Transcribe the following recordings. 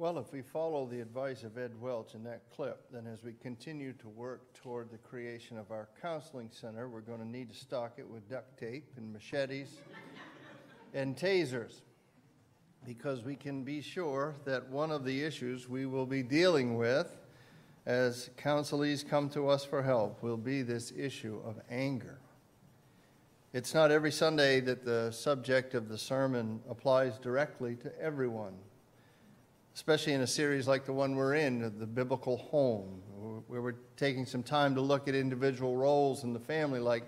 Well, if we follow the advice of Ed Welch in that clip, then as we continue to work toward the creation of our counseling center, we're going to need to stock it with duct tape and machetes and tasers because we can be sure that one of the issues we will be dealing with as counselees come to us for help will be this issue of anger. It's not every Sunday that the subject of the sermon applies directly to everyone, especially in a series like the one we're in, the biblical home, where we're taking some time to look at individual roles in the family, like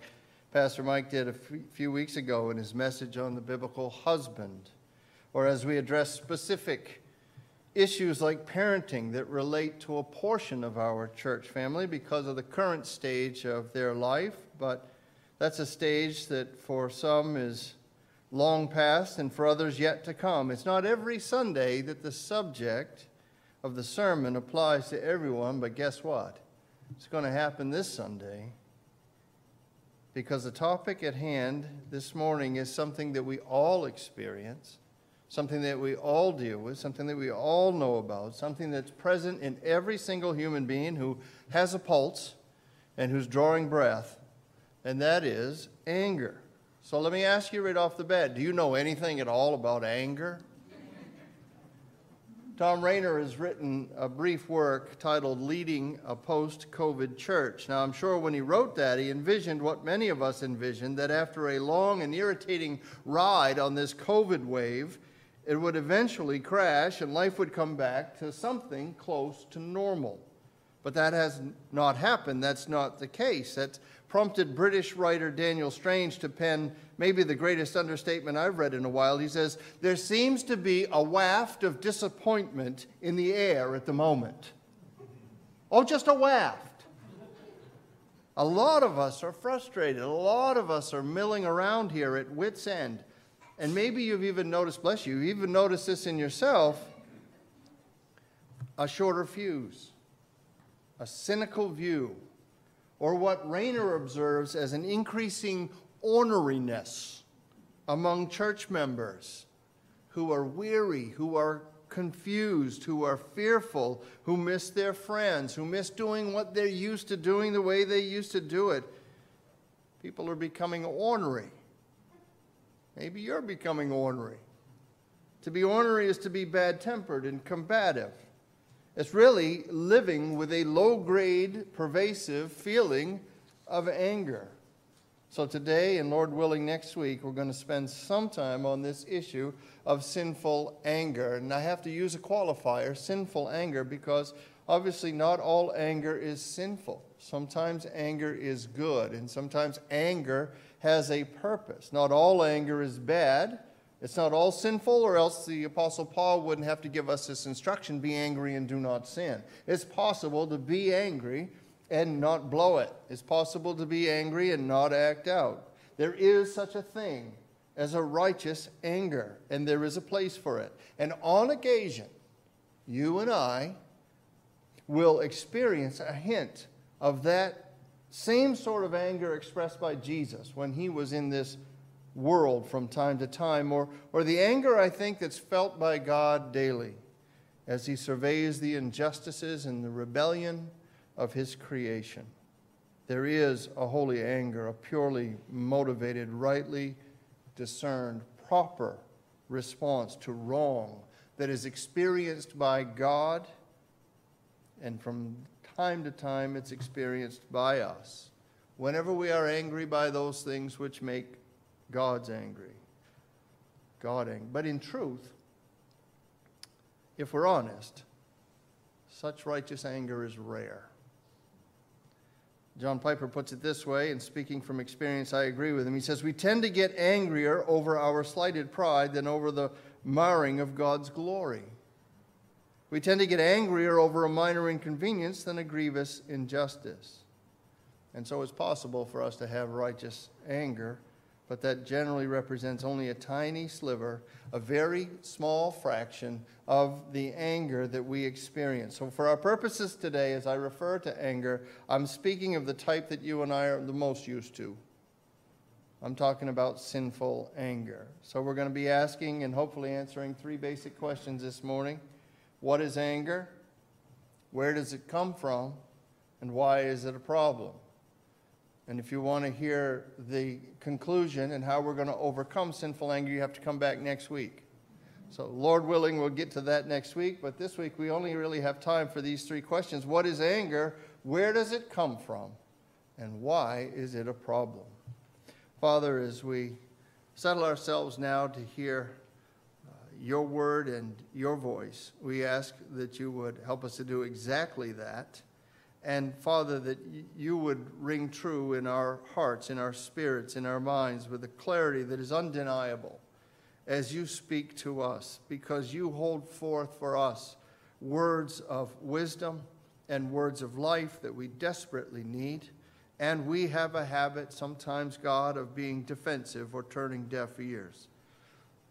Pastor Mike did a few weeks ago in his message on the biblical husband, or as we address specific issues like parenting that relate to a portion of our church family because of the current stage of their life, but that's a stage that for some is long past and for others yet to come. It's not every Sunday that the subject of the sermon applies to everyone, but guess what? It's going to happen this Sunday because the topic at hand this morning is something that we all experience, something that we all deal with, something that we all know about, something that's present in every single human being who has a pulse and who's drawing breath and that is anger. So let me ask you right off the bat do you know anything at all about anger? Thom Rainer has written a brief work titled Leading a Post COVID Church. Now, I'm sure when he wrote that, he envisioned what many of us envisioned that after a long and irritating ride on this COVID wave, it would eventually crash and life would come back to something close to normal. But that has not happened. That's not the case. That's prompted British writer Daniel Strange to pen maybe the greatest understatement I've read in a while. He says, There seems to be a waft of disappointment in the air at the moment. Oh, just a waft. A lot of us are frustrated. A lot of us are milling around here at wits' end. And maybe you've even noticed, bless you, you've even noticed this in yourself a shorter fuse, a cynical view or what Rainer observes as an increasing orneriness among church members who are weary, who are confused, who are fearful, who miss their friends, who miss doing what they're used to doing the way they used to do it. People are becoming ornery. Maybe you're becoming ornery. To be ornery is to be bad tempered and combative. It's really living with a low grade, pervasive feeling of anger. So, today, and Lord willing, next week, we're going to spend some time on this issue of sinful anger. And I have to use a qualifier, sinful anger, because obviously not all anger is sinful. Sometimes anger is good, and sometimes anger has a purpose. Not all anger is bad. It's not all sinful, or else the Apostle Paul wouldn't have to give us this instruction be angry and do not sin. It's possible to be angry and not blow it, it's possible to be angry and not act out. There is such a thing as a righteous anger, and there is a place for it. And on occasion, you and I will experience a hint of that same sort of anger expressed by Jesus when he was in this world from time to time, or, or the anger, I think, that's felt by God daily as he surveys the injustices and the rebellion of his creation. There is a holy anger, a purely motivated, rightly discerned, proper response to wrong that is experienced by God, and from time to time it's experienced by us. Whenever we are angry by those things which make God's angry. God angry. But in truth, if we're honest, such righteous anger is rare. John Piper puts it this way, and speaking from experience, I agree with him. He says, We tend to get angrier over our slighted pride than over the marring of God's glory. We tend to get angrier over a minor inconvenience than a grievous injustice. And so it's possible for us to have righteous anger but that generally represents only a tiny sliver, a very small fraction of the anger that we experience. So, for our purposes today, as I refer to anger, I'm speaking of the type that you and I are the most used to. I'm talking about sinful anger. So, we're going to be asking and hopefully answering three basic questions this morning. What is anger? Where does it come from? And why is it a problem? And if you want to hear the conclusion and how we're going to overcome sinful anger, you have to come back next week. So, Lord willing, we'll get to that next week. But this week, we only really have time for these three questions What is anger? Where does it come from? And why is it a problem? Father, as we settle ourselves now to hear uh, your word and your voice, we ask that you would help us to do exactly that. And Father, that you would ring true in our hearts, in our spirits, in our minds with a clarity that is undeniable as you speak to us, because you hold forth for us words of wisdom and words of life that we desperately need. And we have a habit sometimes, God, of being defensive or turning deaf ears.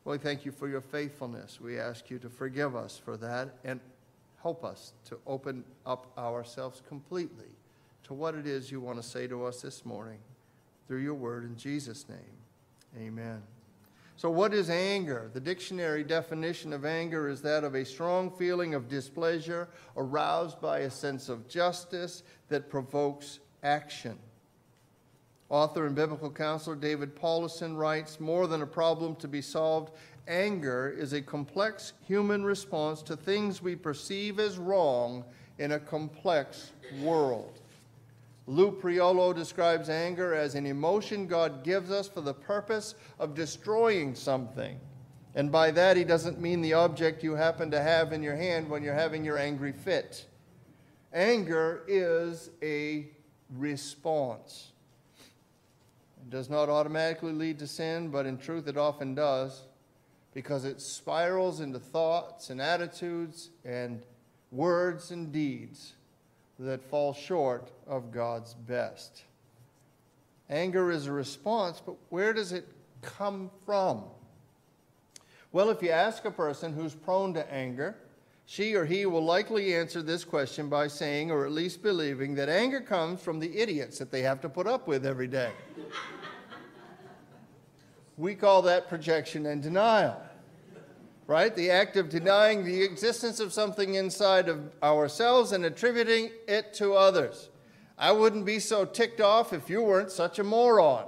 Well, we thank you for your faithfulness. We ask you to forgive us for that and help us to open up ourselves completely to what it is you want to say to us this morning through your word in Jesus' name. Amen. So, what is anger? The dictionary definition of anger is that of a strong feeling of displeasure aroused by a sense of justice that provokes action. Author and biblical counselor David Powlison writes More than a problem to be solved, anger is a complex human response to things we perceive as wrong in a complex world. Lou Priolo describes anger as an emotion God gives us for the purpose of destroying something. And by that, he doesn't mean the object you happen to have in your hand when you're having your angry fit. Anger is a response. It does not automatically lead to sin, but in truth, it often does because it spirals into thoughts and attitudes and words and deeds that fall short of God's best. Anger is a response, but where does it come from? Well, if you ask a person who's prone to anger, she or he will likely answer this question by saying, or at least believing, that anger comes from the idiots that they have to put up with every day. We call that projection and denial right? The act of denying the existence of something inside of ourselves and attributing it to others. I wouldn't be so ticked off if you weren't such a moron.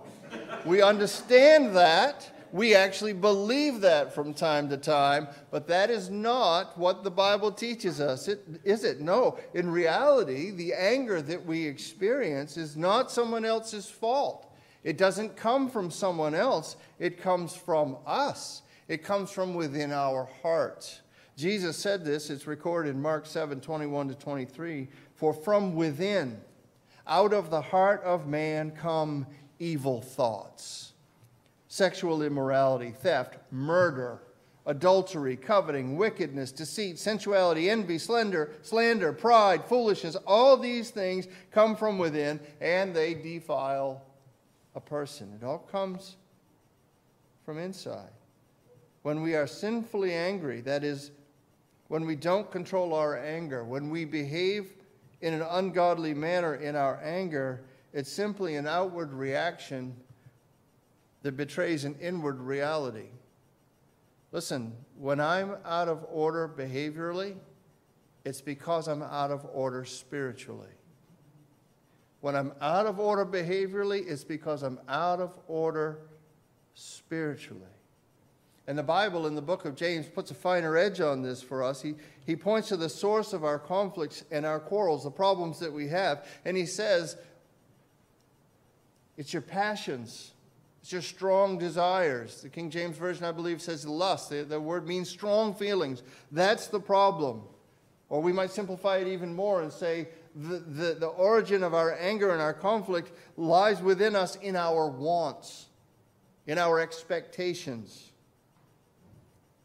we understand that. We actually believe that from time to time, but that is not what the Bible teaches us, it, is it? No. In reality, the anger that we experience is not someone else's fault. It doesn't come from someone else, it comes from us. It comes from within our hearts. Jesus said this, it's recorded in Mark 7 21 to 23. For from within, out of the heart of man, come evil thoughts sexual immorality, theft, murder, adultery, coveting, wickedness, deceit, sensuality, envy, slander, slander, pride, foolishness. All these things come from within and they defile a person. It all comes from inside when we are sinfully angry, that is, when we don't control our anger, when we behave in an ungodly manner in our anger, it's simply an outward reaction that betrays an inward reality. Listen, when I'm out of order behaviorally, it's because I'm out of order spiritually. When I'm out of order behaviorally, it's because I'm out of order spiritually. And the Bible in the book of James puts a finer edge on this for us. He, he points to the source of our conflicts and our quarrels, the problems that we have. And he says, it's your passions, it's your strong desires. The King James Version, I believe, says lust. The, the word means strong feelings. That's the problem. Or we might simplify it even more and say the, the, the origin of our anger and our conflict lies within us in our wants, in our expectations.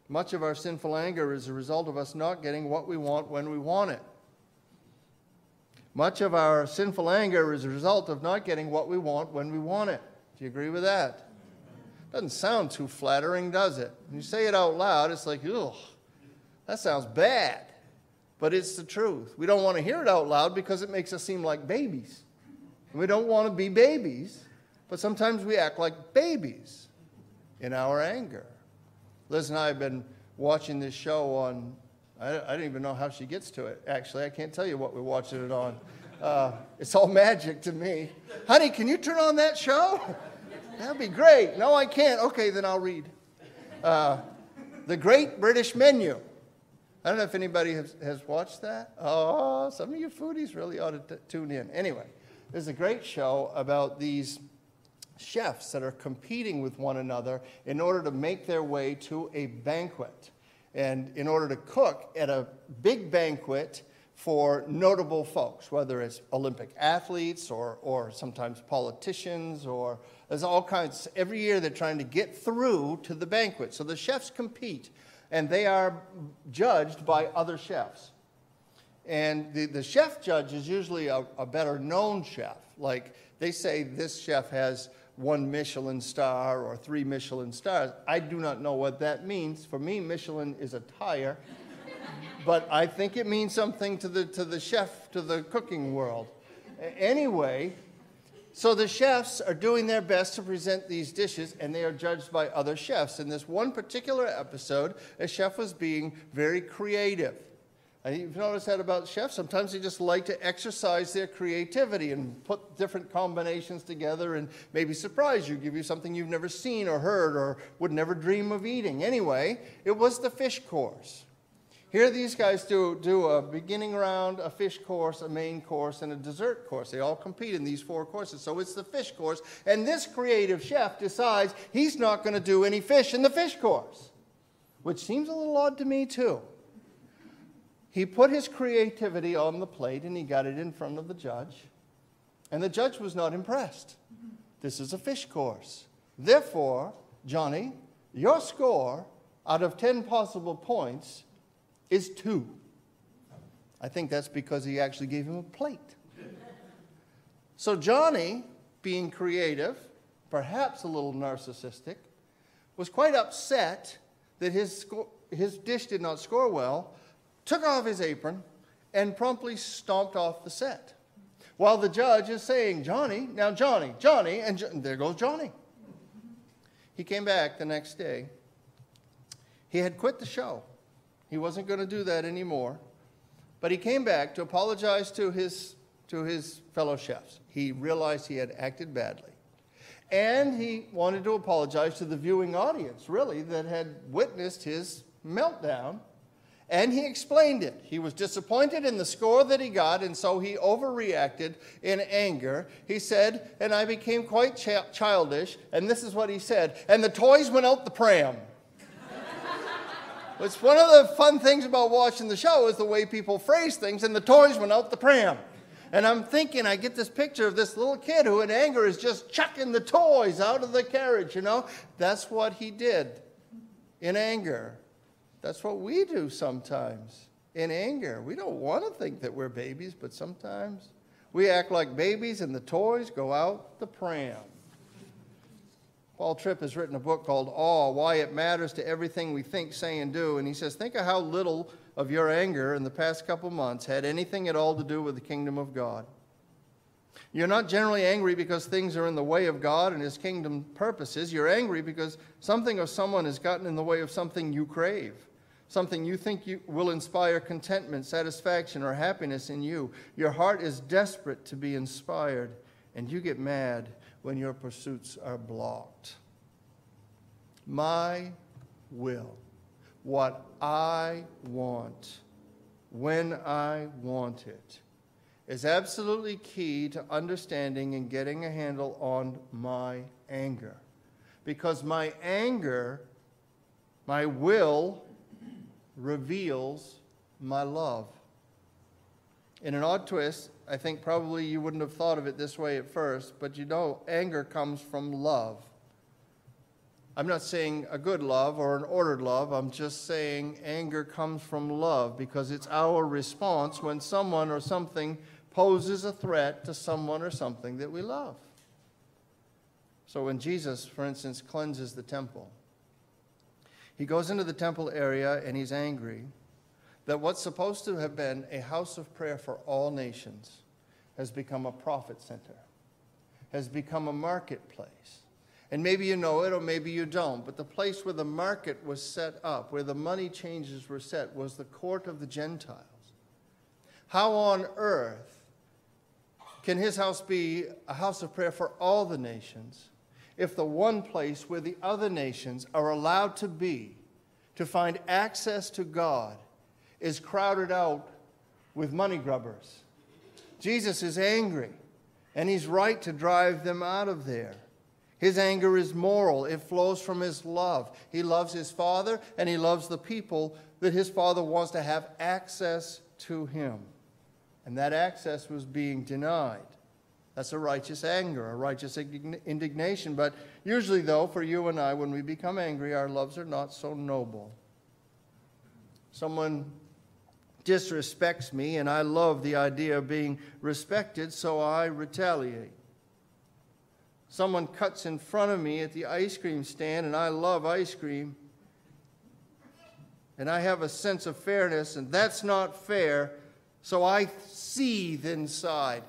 Much of our sinful anger is a result of us not getting what we want when we want it. Much of our sinful anger is a result of not getting what we want when we want it. Do you agree with that? Doesn't sound too flattering, does it? When you say it out loud, it's like, ugh, that sounds bad. But it's the truth. We don't want to hear it out loud because it makes us seem like babies. And we don't want to be babies, but sometimes we act like babies in our anger. Liz and I have been watching this show on I, I don't even know how she gets to it, actually. I can't tell you what we're watching it on. Uh, it's all magic to me. Honey, can you turn on that show? That'd be great. No, I can't. Okay, then I'll read. Uh, the Great British Menu. I don't know if anybody has, has watched that. Oh, some of you foodies really ought to t- tune in. Anyway, there's a great show about these chefs that are competing with one another in order to make their way to a banquet. And in order to cook at a big banquet for notable folks, whether it's Olympic athletes or, or sometimes politicians, or there's all kinds. Every year they're trying to get through to the banquet. So the chefs compete, and they are judged by other chefs. And the, the chef judge is usually a, a better known chef. Like they say, this chef has one Michelin star or three Michelin stars. I do not know what that means. For me, Michelin is a tire, but I think it means something to the, to the chef, to the cooking world. Anyway, so the chefs are doing their best to present these dishes, and they are judged by other chefs. In this one particular episode, a chef was being very creative. And You've noticed that about chefs. Sometimes they just like to exercise their creativity and put different combinations together and maybe surprise you, give you something you've never seen or heard or would never dream of eating. Anyway, it was the fish course. Here, these guys do, do a beginning round, a fish course, a main course, and a dessert course. They all compete in these four courses. So it's the fish course. And this creative chef decides he's not going to do any fish in the fish course, which seems a little odd to me, too. He put his creativity on the plate and he got it in front of the judge. And the judge was not impressed. This is a fish course. Therefore, Johnny, your score out of 10 possible points is two. I think that's because he actually gave him a plate. So, Johnny, being creative, perhaps a little narcissistic, was quite upset that his, his dish did not score well took off his apron, and promptly stomped off the set. While the judge is saying, Johnny, now Johnny, Johnny, and jo- there goes Johnny. He came back the next day. He had quit the show. He wasn't going to do that anymore. But he came back to apologize to his, to his fellow chefs. He realized he had acted badly. And he wanted to apologize to the viewing audience, really, that had witnessed his meltdown and he explained it. He was disappointed in the score that he got, and so he overreacted in anger. He said, and I became quite ch- childish, and this is what he said, and the toys went out the pram. It's one of the fun things about watching the show is the way people phrase things, and the toys went out the pram. And I'm thinking, I get this picture of this little kid who, in anger, is just chucking the toys out of the carriage, you know? That's what he did in anger. That's what we do sometimes in anger. We don't want to think that we're babies, but sometimes we act like babies and the toys go out the pram. Paul Tripp has written a book called Awe Why It Matters to Everything We Think, Say, and Do. And he says, Think of how little of your anger in the past couple months had anything at all to do with the kingdom of God. You're not generally angry because things are in the way of God and His kingdom purposes. You're angry because something or someone has gotten in the way of something you crave something you think you will inspire contentment, satisfaction, or happiness in you. Your heart is desperate to be inspired, and you get mad when your pursuits are blocked. My will, what I want, when I want it, is absolutely key to understanding and getting a handle on my anger. Because my anger, my will, reveals my love. In an odd twist, I think probably you wouldn't have thought of it this way at first, but you know, anger comes from love. I'm not saying a good love or an ordered love. I'm just saying anger comes from love because it's our response when someone or something poses a threat to someone or something that we love. So when Jesus, for instance, cleanses the temple, he goes into the temple area and he's angry that what's supposed to have been a house of prayer for all nations has become a profit center, has become a marketplace. And maybe you know it or maybe you don't, but the place where the market was set up, where the money changes were set, was the court of the Gentiles. How on earth can his house be a house of prayer for all the nations if the one place where the other nations are allowed to be to find access to God is crowded out with money grubbers? Jesus is angry, and he's right to drive them out of there. His anger is moral, it flows from his love. He loves his Father, and he loves the people that his Father wants to have access to him. And that access was being denied. That's a righteous anger, a righteous indignation. But usually, though, for you and I, when we become angry, our loves are not so noble. Someone disrespects me, and I love the idea of being respected, so I retaliate. Someone cuts in front of me at the ice cream stand, and I love ice cream. And I have a sense of fairness, and that's not fair, so I seethe inside.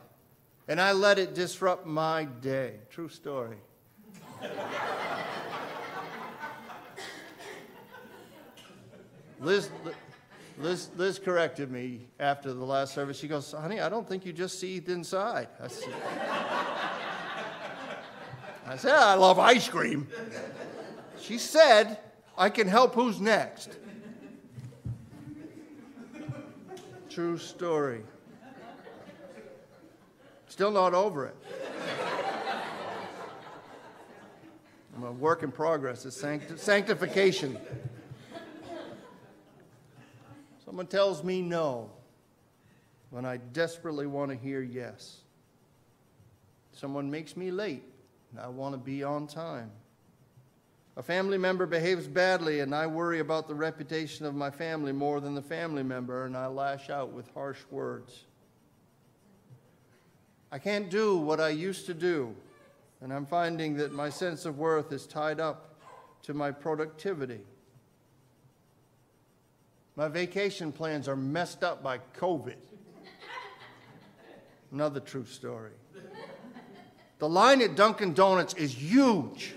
And I let it disrupt my day. True story. Liz, Liz, Liz corrected me after the last service. She goes, Honey, I don't think you just seethed inside. I said, I said, I love ice cream. She said, I can help who's next. True story. Still not over it. I'm a work in progress. It's sancti- sanctification. Someone tells me no when I desperately want to hear yes. Someone makes me late and I want to be on time. A family member behaves badly, and I worry about the reputation of my family more than the family member, and I lash out with harsh words. I can't do what I used to do, and I'm finding that my sense of worth is tied up to my productivity. My vacation plans are messed up by COVID. Another true story. The line at Dunkin' Donuts is huge.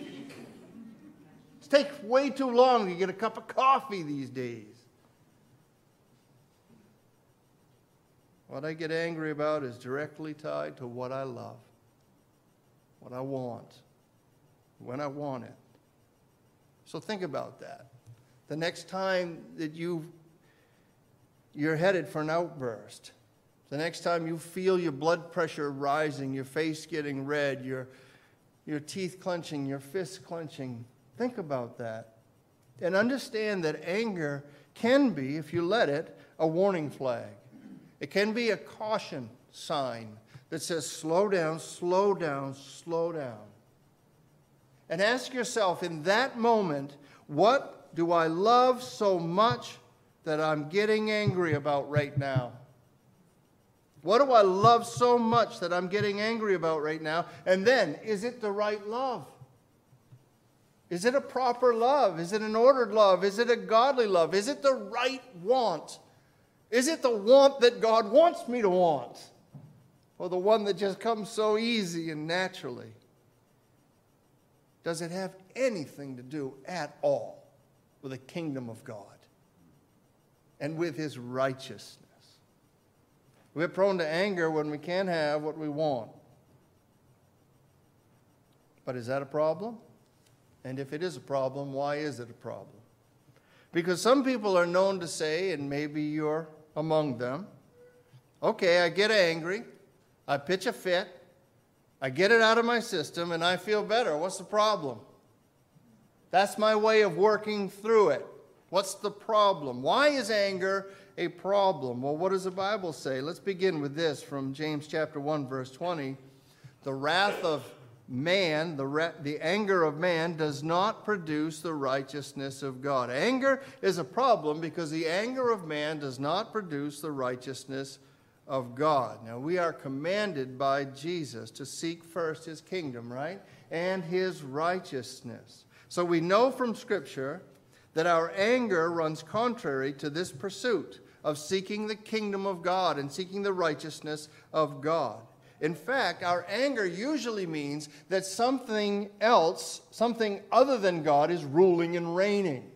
It takes way too long to get a cup of coffee these days. What I get angry about is directly tied to what I love, what I want, when I want it. So think about that. The next time that you you're headed for an outburst, the next time you feel your blood pressure rising, your face getting red, your, your teeth clenching, your fists clenching, think about that. And understand that anger can be, if you let it, a warning flag. It can be a caution sign that says, slow down, slow down, slow down. And ask yourself in that moment, what do I love so much that I'm getting angry about right now? What do I love so much that I'm getting angry about right now? And then, is it the right love? Is it a proper love? Is it an ordered love? Is it a godly love? Is it the right want? Is it the want that God wants me to want? Or the one that just comes so easy and naturally? Does it have anything to do at all with the kingdom of God and with his righteousness? We're prone to anger when we can't have what we want. But is that a problem? And if it is a problem, why is it a problem? Because some people are known to say, and maybe you're among them, okay, I get angry, I pitch a fit, I get it out of my system, and I feel better. What's the problem? That's my way of working through it. What's the problem? Why is anger a problem. Well, what does the Bible say? Let's begin with this from James chapter 1 verse 20. The wrath of man, the, the anger of man does not produce the righteousness of God. Anger is a problem because the anger of man does not produce the righteousness of God. Now, we are commanded by Jesus to seek first his kingdom, right? And his righteousness. So we know from Scripture that our anger runs contrary to this pursuit of seeking the kingdom of God and seeking the righteousness of God. In fact, our anger usually means that something else, something other than God, is ruling and reigning.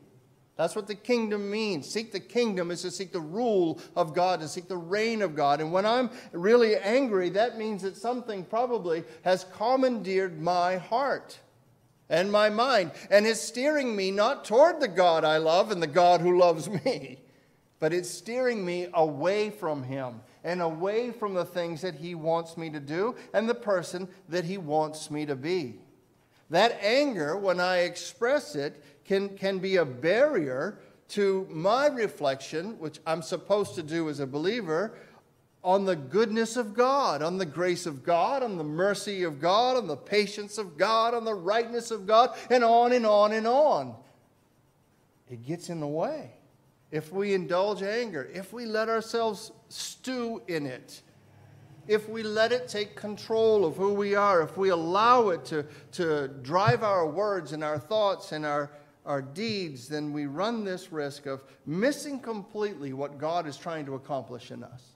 That's what the kingdom means. Seek the kingdom is to seek the rule of God, to seek the reign of God. And when I'm really angry, that means that something probably has commandeered my heart and my mind and is steering me not toward the God I love and the God who loves me, but it's steering me away from Him and away from the things that He wants me to do and the person that He wants me to be. That anger, when I express it, can, can be a barrier to my reflection, which I'm supposed to do as a believer, on the goodness of God, on the grace of God, on the mercy of God, on the patience of God, on the rightness of God, and on and on and on. It gets in the way. If we indulge anger, if we let ourselves stew in it, if we let it take control of who we are, if we allow it to, to drive our words and our thoughts and our, our deeds, then we run this risk of missing completely what God is trying to accomplish in us.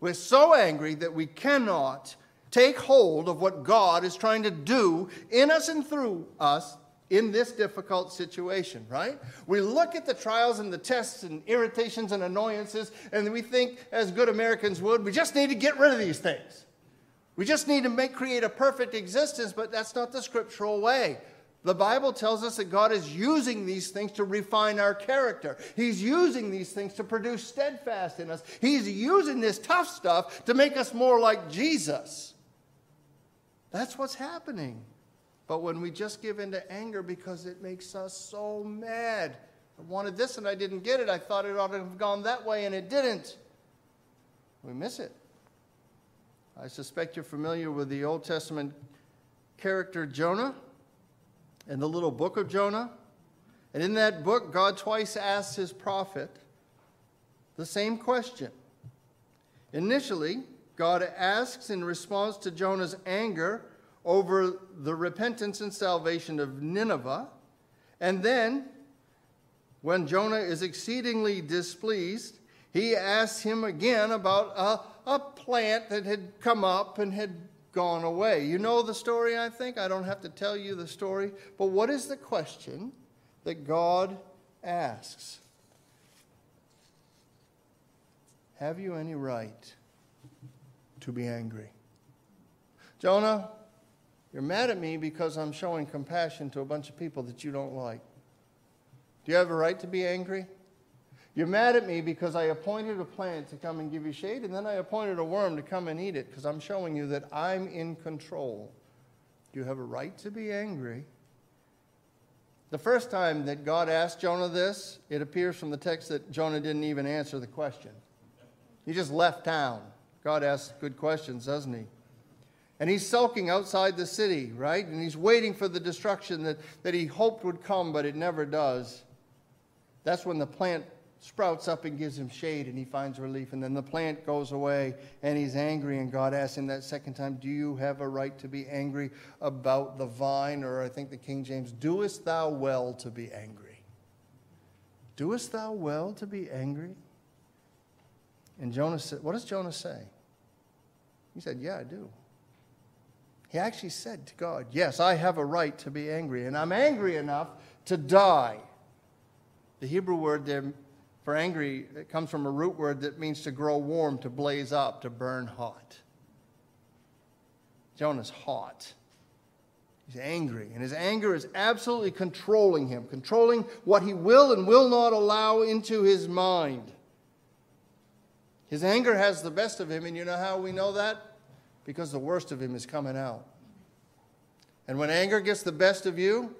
We're so angry that we cannot take hold of what God is trying to do in us and through us in this difficult situation, right? We look at the trials and the tests and irritations and annoyances, and we think, as good Americans would, we just need to get rid of these things. We just need to make, create a perfect existence, but that's not the scriptural way. The Bible tells us that God is using these things to refine our character. He's using these things to produce steadfast in us. He's using this tough stuff to make us more like Jesus. That's what's happening. But when we just give in to anger because it makes us so mad, I wanted this and I didn't get it. I thought it ought to have gone that way and it didn't. We miss it. I suspect you're familiar with the Old Testament character Jonah in the little book of Jonah. And in that book, God twice asks his prophet the same question. Initially, God asks in response to Jonah's anger over the repentance and salvation of Nineveh. And then, when Jonah is exceedingly displeased, he asks him again about a, a plant that had come up and had gone away. You know the story, I think. I don't have to tell you the story. But what is the question that God asks? Have you any right to be angry? Jonah, you're mad at me because I'm showing compassion to a bunch of people that you don't like. Do you have a right to be angry? You're mad at me because I appointed a plant to come and give you shade, and then I appointed a worm to come and eat it because I'm showing you that I'm in control. You have a right to be angry? The first time that God asked Jonah this, it appears from the text that Jonah didn't even answer the question. He just left town. God asks good questions, doesn't he? And he's sulking outside the city, right? And he's waiting for the destruction that, that he hoped would come, but it never does. That's when the plant sprouts up and gives him shade and he finds relief. And then the plant goes away and he's angry. And God asks him that second time, Do you have a right to be angry about the vine? Or I think the King James, Doest thou well to be angry? Doest thou well to be angry? And Jonah said, What does Jonah say? He said, Yeah, I do. He actually said to God, Yes, I have a right to be angry, and I'm angry enough to die. The Hebrew word there for angry it comes from a root word that means to grow warm, to blaze up, to burn hot. Jonah's hot. He's angry, and his anger is absolutely controlling him, controlling what he will and will not allow into his mind. His anger has the best of him, and you know how we know that? Because the worst of him is coming out. And when anger gets the best of you,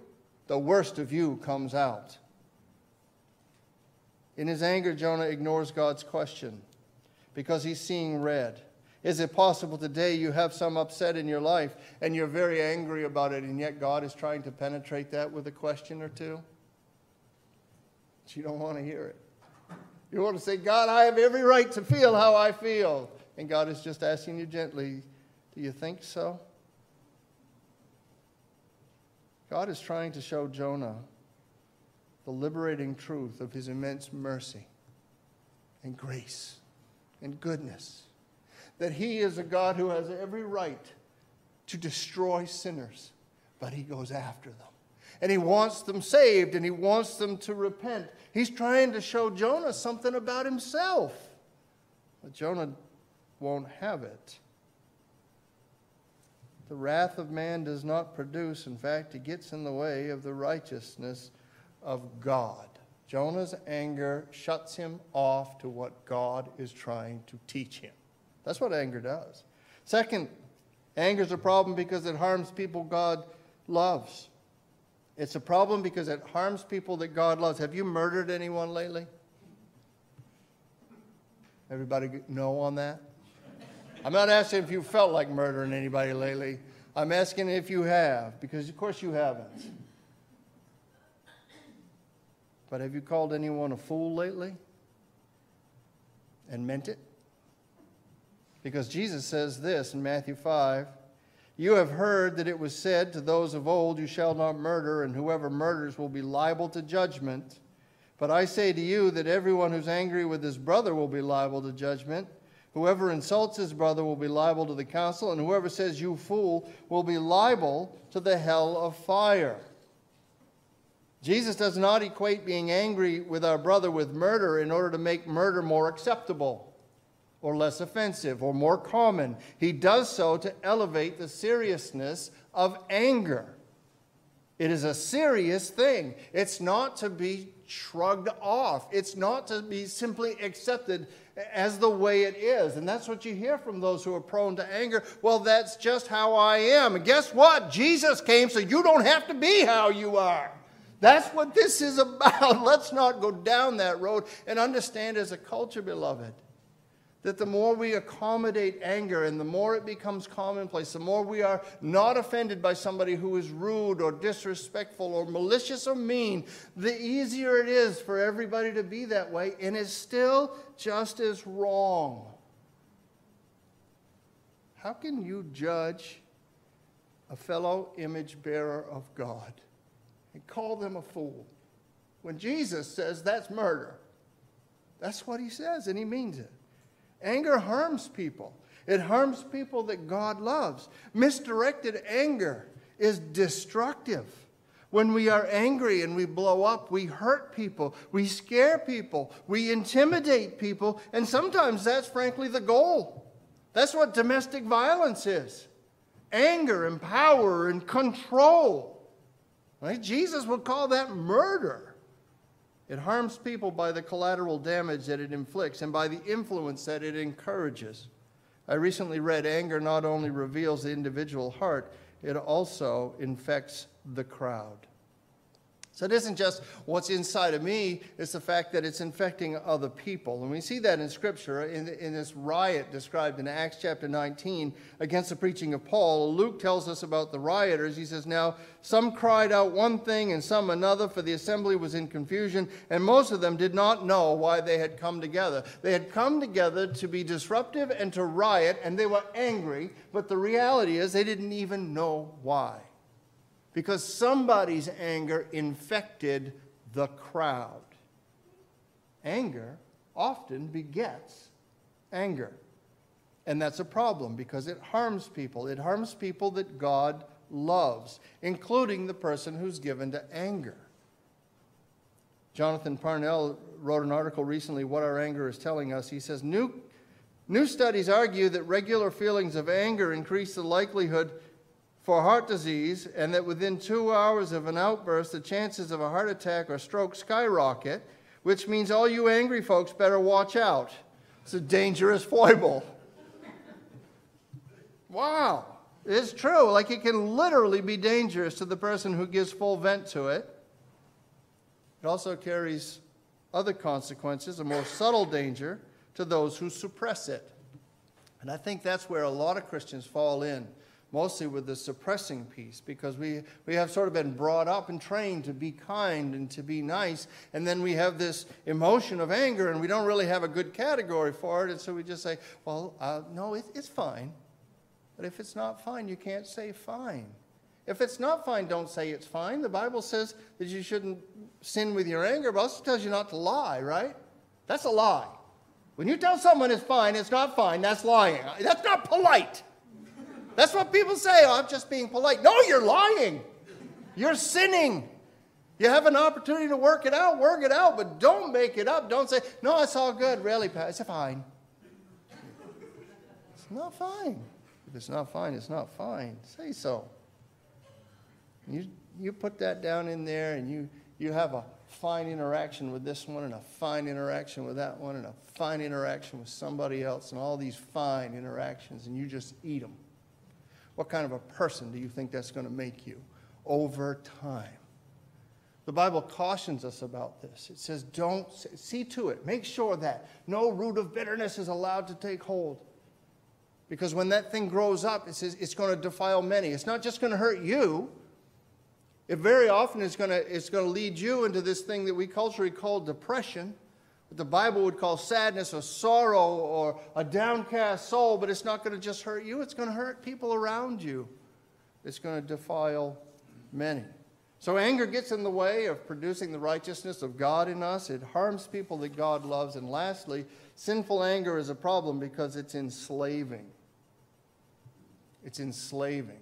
the worst of you comes out. In his anger, Jonah ignores God's question because he's seeing red. Is it possible today you have some upset in your life and you're very angry about it, and yet God is trying to penetrate that with a question or two? But you don't want to hear it. You want to say, God, I have every right to feel how I feel. And God is just asking you gently, Do you think so? God is trying to show Jonah the liberating truth of his immense mercy and grace and goodness. that He is a God who has every right to destroy sinners, but He goes after them. And He wants them saved and He wants them to repent. He's trying to show Jonah something about Himself. But Jonah won't have it. The wrath of man does not produce, in fact, it gets in the way of the righteousness of God. Jonah's anger shuts him off to what God is trying to teach him. That's what anger does. Second, anger is a problem because it harms people God loves. It's a problem because it harms people that God loves. Have you murdered anyone lately? Everybody know on that? I'm not asking if you felt like murdering anybody lately. I'm asking if you have, because of course you haven't. But have you called anyone a fool lately? And meant it? Because Jesus says this in Matthew 5 You have heard that it was said to those of old, You shall not murder, and whoever murders will be liable to judgment. But I say to you that everyone who's angry with his brother will be liable to judgment. Whoever insults his brother will be liable to the council, and whoever says, You fool, will be liable to the hell of fire. Jesus does not equate being angry with our brother with murder in order to make murder more acceptable or less offensive or more common. He does so to elevate the seriousness of anger. It is a serious thing. It's not to be shrugged off, it's not to be simply accepted as the way it is. And that's what you hear from those who are prone to anger. Well, that's just how I am. And guess what? Jesus came so you don't have to be how you are. That's what this is about. Let's not go down that road and understand as a culture, beloved, that the more we accommodate anger and the more it becomes commonplace, the more we are not offended by somebody who is rude or disrespectful or malicious or mean, the easier it is for everybody to be that way and it's still just as wrong. How can you judge a fellow image bearer of God? And call them a fool. When Jesus says that's murder, that's what he says, and he means it. Anger harms people. It harms people that God loves. Misdirected anger is destructive. When we are angry and we blow up, we hurt people, we scare people, we intimidate people, and sometimes that's frankly the goal. That's what domestic violence is anger and power and control. Right? Jesus would call that murder. It harms people by the collateral damage that it inflicts and by the influence that it encourages. I recently read anger not only reveals the individual heart, it also infects the crowd. So it isn't just what's inside of me, it's the fact that it's infecting other people. And we see that in Scripture, in, in this riot described in Acts chapter 19 against the preaching of Paul. Luke tells us about the rioters. He says, Now some cried out one thing and some another, for the assembly was in confusion, and most of them did not know why they had come together. They had come together to be disruptive and to riot, and they were angry, but the reality is they didn't even know why because somebody's anger infected the crowd. Anger often begets anger. And that's a problem because it harms people. It harms people that God loves, including the person who's given to anger. Jonathan Parnell wrote an article recently, What Our Anger is Telling Us. He says, New, new studies argue that regular feelings of anger increase the likelihood for heart disease, and that within two hours of an outburst, the chances of a heart attack or stroke skyrocket, which means all you angry folks better watch out. It's a dangerous foible. wow, it's true. Like it can literally be dangerous to the person who gives full vent to it. It also carries other consequences, a more subtle danger to those who suppress it. And I think that's where a lot of Christians fall in mostly with the suppressing piece because we, we have sort of been brought up and trained to be kind and to be nice. And then we have this emotion of anger and we don't really have a good category for it. And so we just say, well, uh, no, it, it's fine. But if it's not fine, you can't say fine. If it's not fine, don't say it's fine. The Bible says that you shouldn't sin with your anger, but also tells you not to lie, right? That's a lie. When you tell someone it's fine, it's not fine, that's lying. That's not polite. That's what people say. Oh, I'm just being polite. No, you're lying. You're sinning. You have an opportunity to work it out, work it out, but don't make it up. Don't say, no, it's all good, really, Pat. It's fine. It's not fine. If it's not fine, it's not fine. Say so. You, you put that down in there and you, you have a fine interaction with this one and a fine interaction with that one and a fine interaction with somebody else and all these fine interactions and you just eat them. What kind of a person do you think that's going to make you over time? The Bible cautions us about this. It says, don't see to it. Make sure that no root of bitterness is allowed to take hold. Because when that thing grows up, it says it's going to defile many. It's not just going to hurt you, it very often is going to, it's going to lead you into this thing that we culturally call depression, what the Bible would call sadness or sorrow or a downcast soul, but it's not going to just hurt you, it's going to hurt people around you. It's going to defile many. So anger gets in the way of producing the righteousness of God in us. It harms people that God loves. And lastly, sinful anger is a problem because it's enslaving. It's enslaving.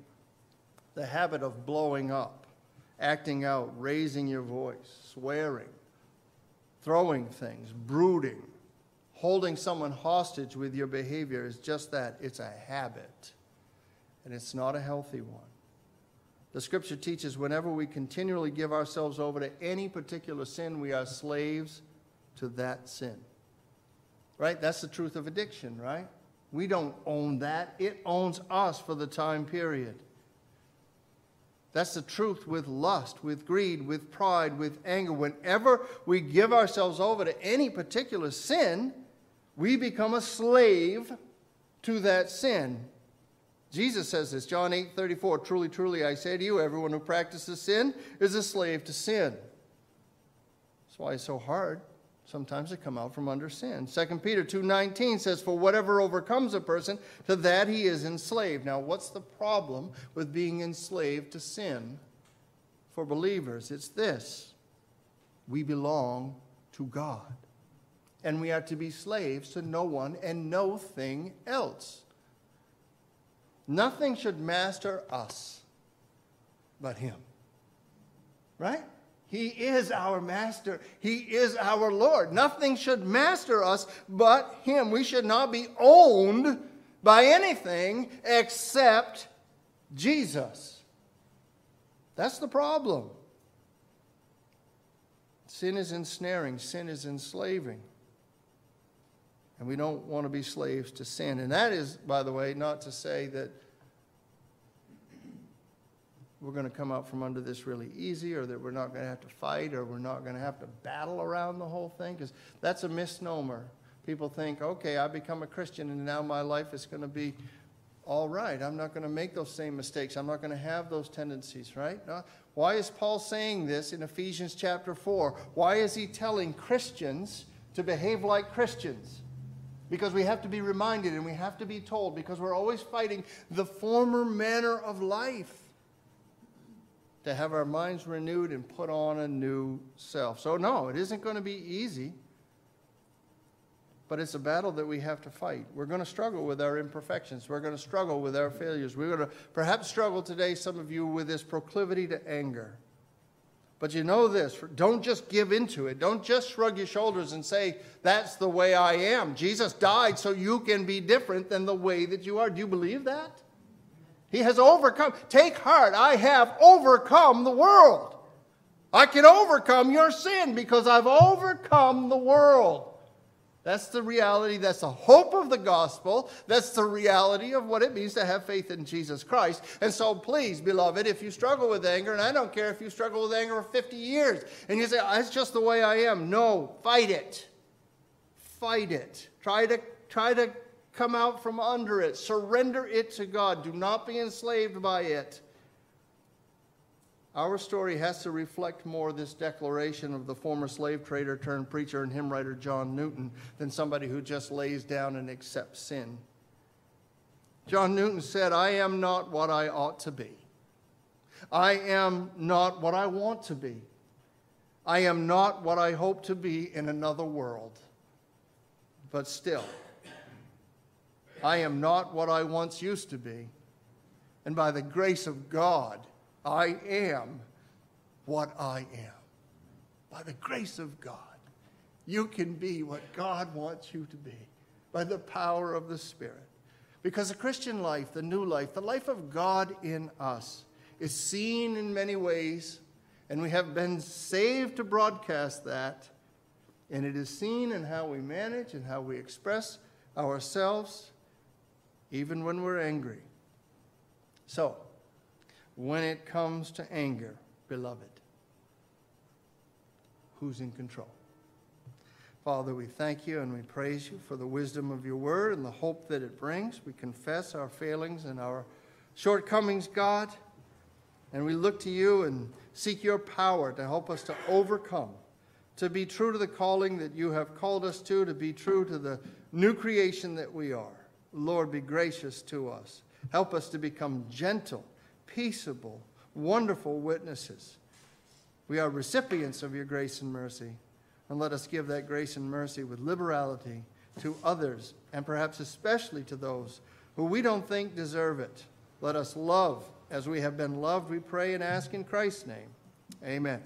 The habit of blowing up acting out, raising your voice, swearing, throwing things, brooding, holding someone hostage with your behavior is just that it's a habit, and it's not a healthy one. The scripture teaches whenever we continually give ourselves over to any particular sin, we are slaves to that sin. Right? That's the truth of addiction, right? We don't own that, it owns us for the time period. That's the truth with lust, with greed, with pride, with anger. Whenever we give ourselves over to any particular sin, we become a slave to that sin. Jesus says this, John 8 34, truly, truly, I say to you, everyone who practices sin is a slave to sin. That's why it's so hard sometimes to come out from under sin. 2 Peter 2:19 says for whatever overcomes a person to that he is enslaved. Now what's the problem with being enslaved to sin for believers? It's this. We belong to God. And we are to be slaves to no one and no thing else. Nothing should master us but him. Right? He is our master. He is our Lord. Nothing should master us but Him. We should not be owned by anything except Jesus. That's the problem. Sin is ensnaring, sin is enslaving. And we don't want to be slaves to sin. And that is, by the way, not to say that we're going to come out from under this really easy or that we're not going to have to fight or we're not going to have to battle around the whole thing because that's a misnomer. People think, okay, I become a Christian and now my life is going to be all right. I'm not going to make those same mistakes. I'm not going to have those tendencies, right? Why is Paul saying this in Ephesians chapter 4? Why is he telling Christians to behave like Christians? Because we have to be reminded and we have to be told because we're always fighting the former manner of life to have our minds renewed and put on a new self. So, no, it isn't going to be easy, but it's a battle that we have to fight. We're going to struggle with our imperfections, we're going to struggle with our failures. We're going to perhaps struggle today, some of you, with this proclivity to anger. But you know this don't just give into it. Don't just shrug your shoulders and say, That's the way I am. Jesus died so you can be different than the way that you are. Do you believe that? He has overcome. Take heart, I have overcome the world. I can overcome your sin because I've overcome the world. That's the reality. That's the hope of the gospel. That's the reality of what it means to have faith in Jesus Christ. And so, please, beloved, if you struggle with anger, and I don't care if you struggle with anger for 50 years, and you say, that's just the way I am. No, fight it. Fight it. Try to, try to Come out from under it. Surrender it to God. Do not be enslaved by it. Our story has to reflect more this declaration of the former slave trader turned preacher and hymn writer John Newton than somebody who just lays down and accepts sin. John Newton said, I am not what I ought to be. I am not what I want to be. I am not what I hope to be in another world. but still, I am not what I once used to be. And by the grace of God, I am what I am. By the grace of God, you can be what God wants you to be by the power of the Spirit. Because the Christian life, the new life, the life of God in us, is seen in many ways, and we have been saved to broadcast that. And it is seen in how we manage and how we express ourselves, even when we're angry. So, when it comes to anger, beloved, who's in control? Father, we thank you and we praise you for the wisdom of your word and the hope that it brings. We confess our failings and our shortcomings, God, and we look to you and seek your power to help us to overcome, to be true to the calling that you have called us to, to be true to the new creation that we are. Lord, be gracious to us. Help us to become gentle, peaceable, wonderful witnesses. We are recipients of your grace and mercy and let us give that grace and mercy with liberality to others, and perhaps especially to those who we don't think deserve it. Let us love as we have been loved, we pray and ask in Christ's name. Amen.